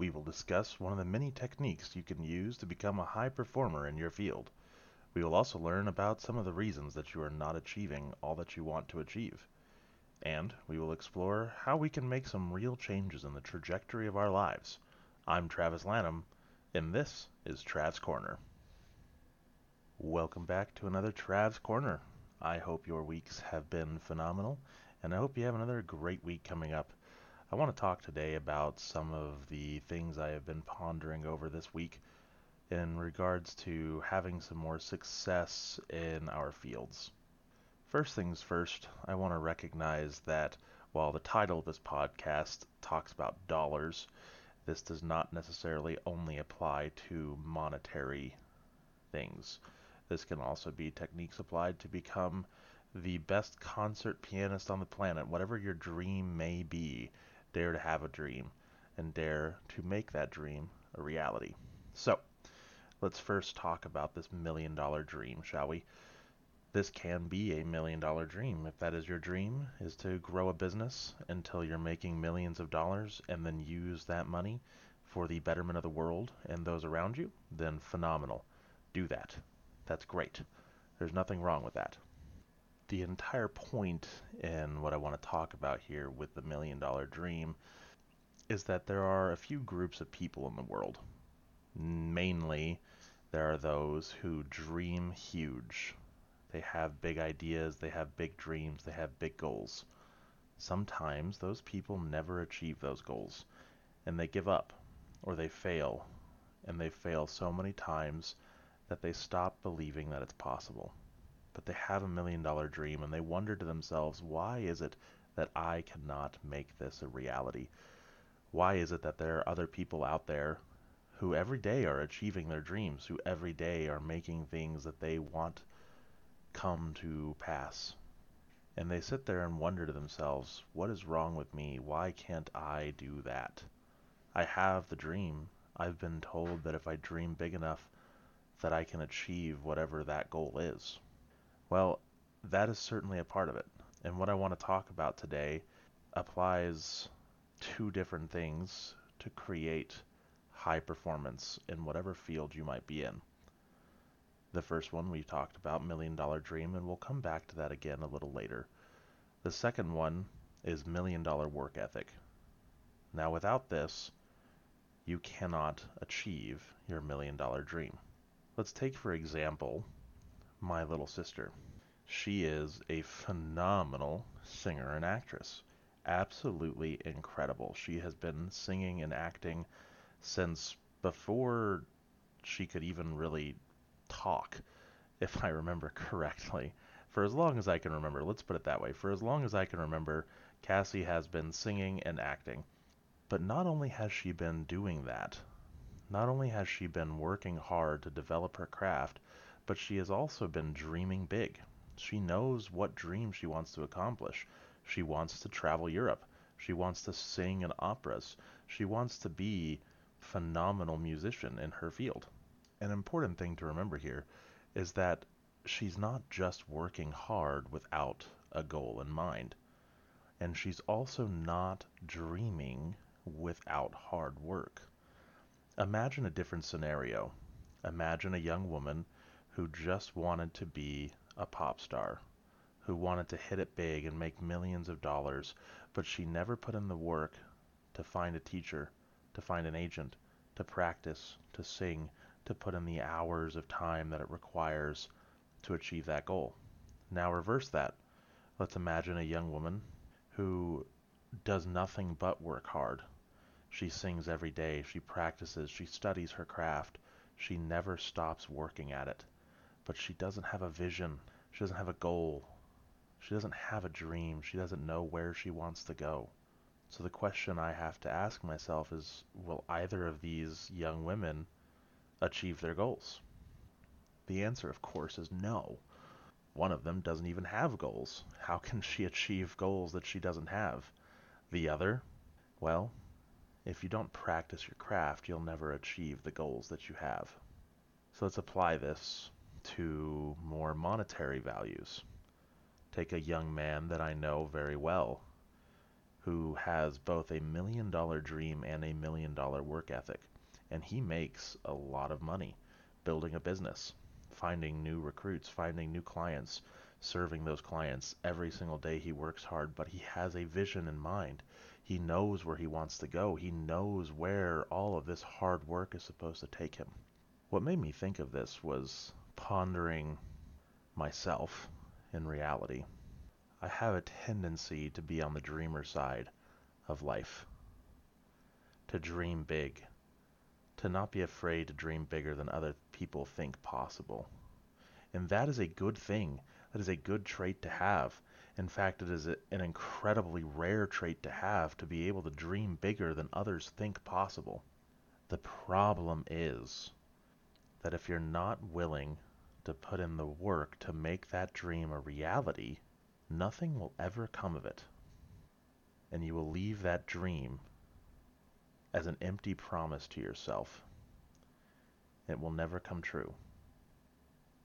we will discuss one of the many techniques you can use to become a high performer in your field. We will also learn about some of the reasons that you are not achieving all that you want to achieve. And we will explore how we can make some real changes in the trajectory of our lives. I'm Travis Lanham, and this is Trav's Corner. Welcome back to another Trav's Corner. I hope your weeks have been phenomenal, and I hope you have another great week coming up. I want to talk today about some of the things I have been pondering over this week in regards to having some more success in our fields. First things first, I want to recognize that while the title of this podcast talks about dollars, this does not necessarily only apply to monetary things. This can also be techniques applied to become the best concert pianist on the planet. Whatever your dream may be, dare to have a dream and dare to make that dream a reality. So, let's first talk about this million dollar dream, shall we? This can be a million dollar dream. If that is your dream, is to grow a business until you're making millions of dollars and then use that money for the betterment of the world and those around you, then phenomenal. Do that. That's great. There's nothing wrong with that. The entire point in what I want to talk about here with the million dollar dream is that there are a few groups of people in the world. Mainly, there are those who dream huge. They have big ideas, they have big dreams, they have big goals. Sometimes those people never achieve those goals and they give up or they fail. And they fail so many times that they stop believing that it's possible. But they have a million dollar dream and they wonder to themselves, why is it that I cannot make this a reality? Why is it that there are other people out there who every day are achieving their dreams, who every day are making things that they want come to pass? And they sit there and wonder to themselves, what is wrong with me? Why can't I do that? I have the dream. I've been told that if I dream big enough, that I can achieve whatever that goal is? Well, that is certainly a part of it. And what I want to talk about today applies two different things to create high performance in whatever field you might be in. The first one we talked about, Million Dollar Dream, and we'll come back to that again a little later. The second one is Million Dollar Work Ethic. Now, without this, you cannot achieve your million dollar dream. Let's take, for example, my little sister. She is a phenomenal singer and actress. Absolutely incredible. She has been singing and acting since before she could even really talk, if I remember correctly. For as long as I can remember, let's put it that way. For as long as I can remember, Cassie has been singing and acting. But not only has she been doing that, not only has she been working hard to develop her craft, but she has also been dreaming big. She knows what dream she wants to accomplish. She wants to travel Europe. She wants to sing in operas. She wants to be phenomenal musician in her field. An important thing to remember here is that she's not just working hard without a goal in mind. And she's also not dreaming without hard work. Imagine a different scenario. Imagine a young woman who just wanted to be a pop star, who wanted to hit it big and make millions of dollars, but she never put in the work to find a teacher, to find an agent, to practice, to sing, to put in the hours of time that it requires to achieve that goal. Now reverse that. Let's imagine a young woman who does nothing but work hard, she sings every day, she practices, she studies her craft, she never stops working at it. But she doesn't have a vision, she doesn't have a goal, she doesn't have a dream, she doesn't know where she wants to go. So the question I have to ask myself is will either of these young women achieve their goals? The answer, of course, is no. One of them doesn't even have goals. How can she achieve goals that she doesn't have? The other, well, if you don't practice your craft, you'll never achieve the goals that you have. So let's apply this to more monetary values. Take a young man that I know very well. who has both a million dollar dream and a million dollar work ethic. And he makes a lot of money building a business, finding new recruits, finding new clients, serving those clients. Every single day he works hard, but he has a vision in mind. He knows where he wants to go. He knows where all of this hard work is supposed to take him. What made me think of this was pondering myself in reality. I have a tendency to be on the dreamer side of life, to dream big, to not be afraid to dream bigger than other people think possible. And that is a good thing. That is a good trait to have. In fact, it is a, an incredibly rare trait to have to be able to dream bigger than others think possible. The problem is that if you're not willing to put in the work to make that dream a reality, nothing will ever come of it. And you will leave that dream as an empty promise to yourself. It will never come true.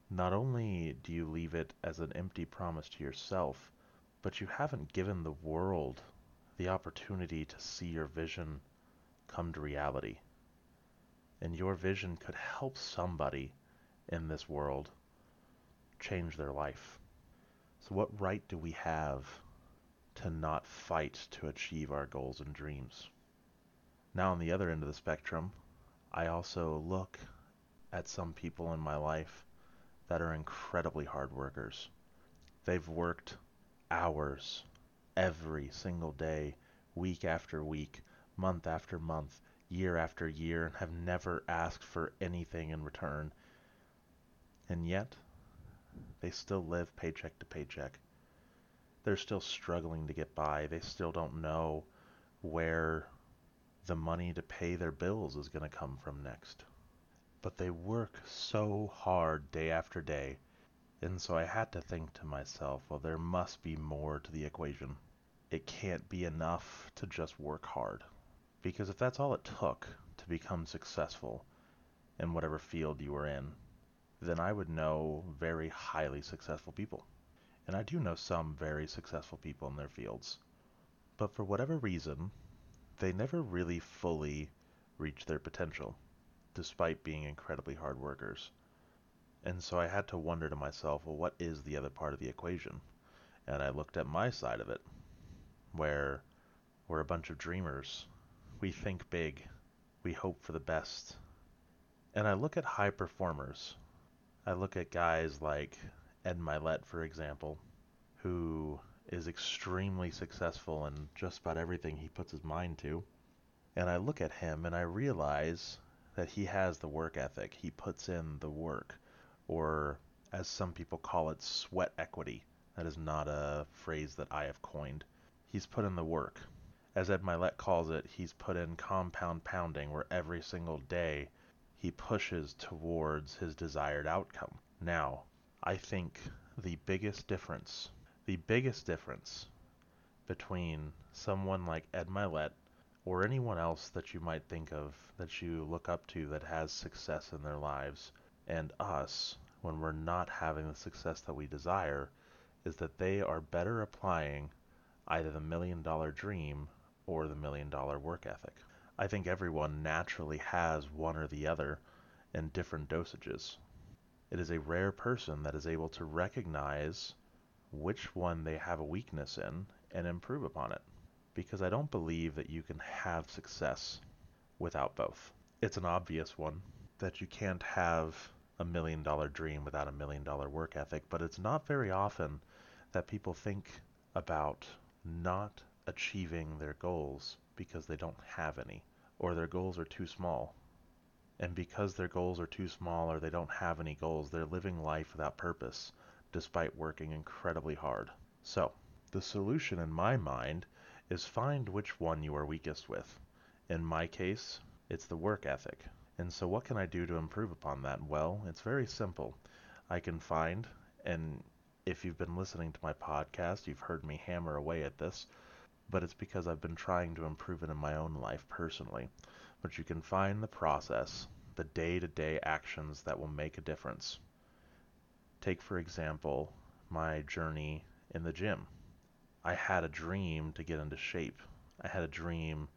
Not only do you leave it as an empty promise to yourself, but you haven't given the world the opportunity to see your vision come to reality. And your vision could help somebody in this world change their life. So, what right do we have to not fight to achieve our goals and dreams? Now, on the other end of the spectrum, I also look at some people in my life that are incredibly hard workers. They've worked hours every single day, week after week, month after month, year after year, and have never asked for anything in return. And yet, they still live paycheck to paycheck. They're still struggling to get by. They still don't know where the money to pay their bills is going to come from next but they work so hard day after day. And so I had to think to myself, well, there must be more to the equation. It can't be enough to just work hard. Because if that's all it took to become successful in whatever field you were in, then I would know very highly successful people. And I do know some very successful people in their fields. But for whatever reason, they never really fully reach their potential despite being incredibly hard workers. And so I had to wonder to myself, well, what is the other part of the equation? And I looked at my side of it, where we're a bunch of dreamers. We think big. We hope for the best. And I look at high performers. I look at guys like Ed Mylett, for example, who is extremely successful in just about everything he puts his mind to. And I look at him and I realize that he has the work ethic. He puts in the work, or as some people call it, sweat equity. That is not a phrase that I have coined. He's put in the work. As Ed Mylett calls it, he's put in compound pounding, where every single day he pushes towards his desired outcome. Now, I think the biggest difference, the biggest difference between someone like Ed Mylett or anyone else that you might think of that you look up to that has success in their lives, and us, when we're not having the success that we desire, is that they are better applying either the million dollar dream or the million dollar work ethic. I think everyone naturally has one or the other in different dosages. It is a rare person that is able to recognize which one they have a weakness in and improve upon it because I don't believe that you can have success without both. It's an obvious one that you can't have a million dollar dream without a million dollar work ethic, but it's not very often that people think about not achieving their goals because they don't have any, or their goals are too small. And because their goals are too small or they don't have any goals, they're living life without purpose, despite working incredibly hard. So, the solution in my mind is find which one you are weakest with. In my case, it's the work ethic. And so what can I do to improve upon that? Well, it's very simple. I can find, and if you've been listening to my podcast, you've heard me hammer away at this, but it's because I've been trying to improve it in my own life personally. But you can find the process, the day to day actions that will make a difference. Take, for example, my journey in the gym. I had a dream to get into shape. I had a dream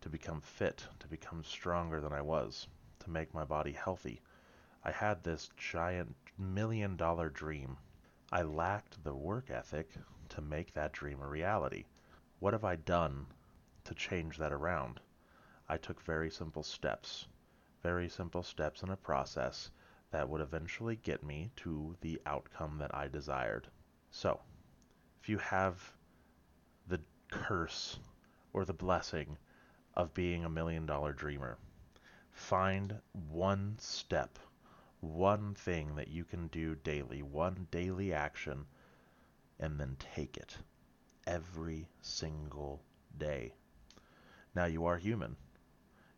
to become fit, to become stronger than I was, to make my body healthy. I had this giant million dollar dream. I lacked the work ethic to make that dream a reality. What have I done to change that around? I took very simple steps, very simple steps in a process that would eventually get me to the outcome that I desired. So, if you have the curse or the blessing of being a million dollar dreamer, find one step, one thing that you can do daily, one daily action, and then take it every single day. Now, you are human.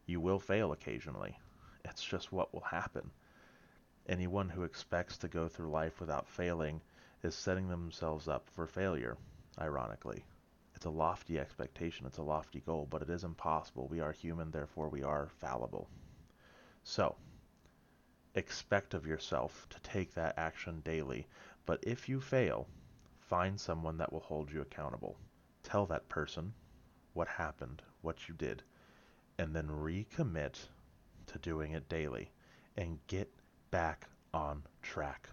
You will fail occasionally. It's just what will happen. Anyone who expects to go through life without failing is setting themselves up for failure, ironically. It's a lofty expectation, it's a lofty goal, but it is impossible. We are human, therefore we are fallible. So, expect of yourself to take that action daily, but if you fail, find someone that will hold you accountable. Tell that person what happened, what you did, and then recommit to doing it daily and get back on track.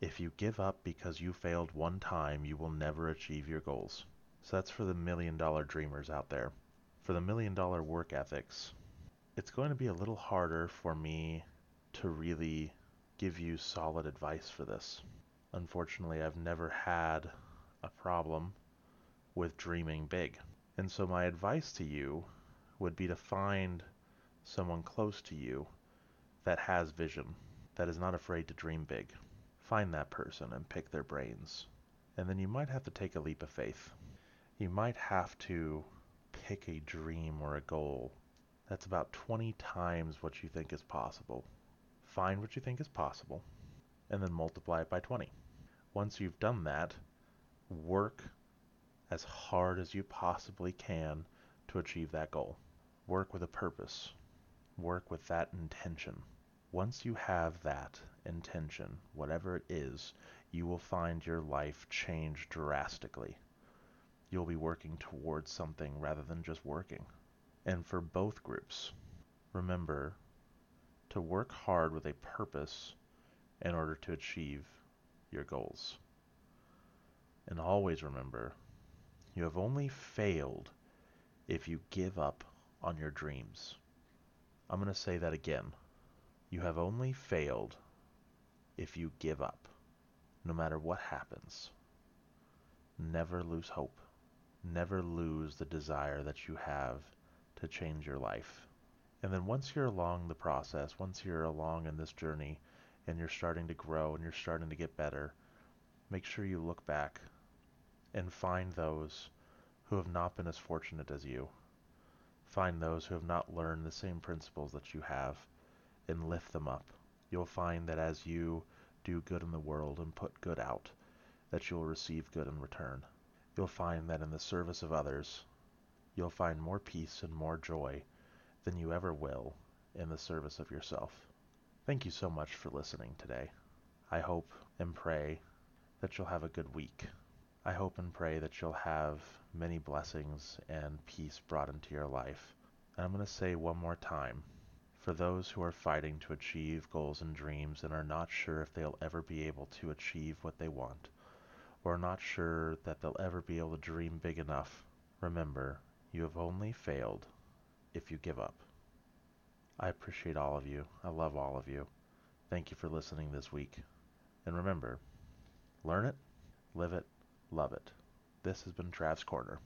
If you give up because you failed one time, you will never achieve your goals. So that's for the million dollar dreamers out there. For the million dollar work ethics, it's going to be a little harder for me to really give you solid advice for this. Unfortunately, I've never had a problem with dreaming big. And so my advice to you would be to find someone close to you that has vision, that is not afraid to dream big. Find that person and pick their brains. And then you might have to take a leap of faith. You might have to pick a dream or a goal that's about 20 times what you think is possible. Find what you think is possible and then multiply it by 20. Once you've done that, work as hard as you possibly can to achieve that goal. Work with a purpose. Work with that intention. Once you have that intention, whatever it is, you will find your life change drastically. You'll be working towards something rather than just working. And for both groups, remember to work hard with a purpose in order to achieve your goals. And always remember, you have only failed if you give up on your dreams. I'm going to say that again. You have only failed if you give up, no matter what happens. Never lose hope. Never lose the desire that you have to change your life. And then once you're along the process, once you're along in this journey and you're starting to grow and you're starting to get better, make sure you look back and find those who have not been as fortunate as you. Find those who have not learned the same principles that you have and lift them up. You'll find that as you do good in the world and put good out, that you'll receive good in return. You'll find that in the service of others, you'll find more peace and more joy than you ever will in the service of yourself. Thank you so much for listening today. I hope and pray that you'll have a good week. I hope and pray that you'll have many blessings and peace brought into your life. And I'm going to say one more time for those who are fighting to achieve goals and dreams and are not sure if they'll ever be able to achieve what they want, or not sure that they'll ever be able to dream big enough, remember, you have only failed if you give up. I appreciate all of you. I love all of you. Thank you for listening this week. And remember, learn it, live it, love it. This has been Trav's Corner.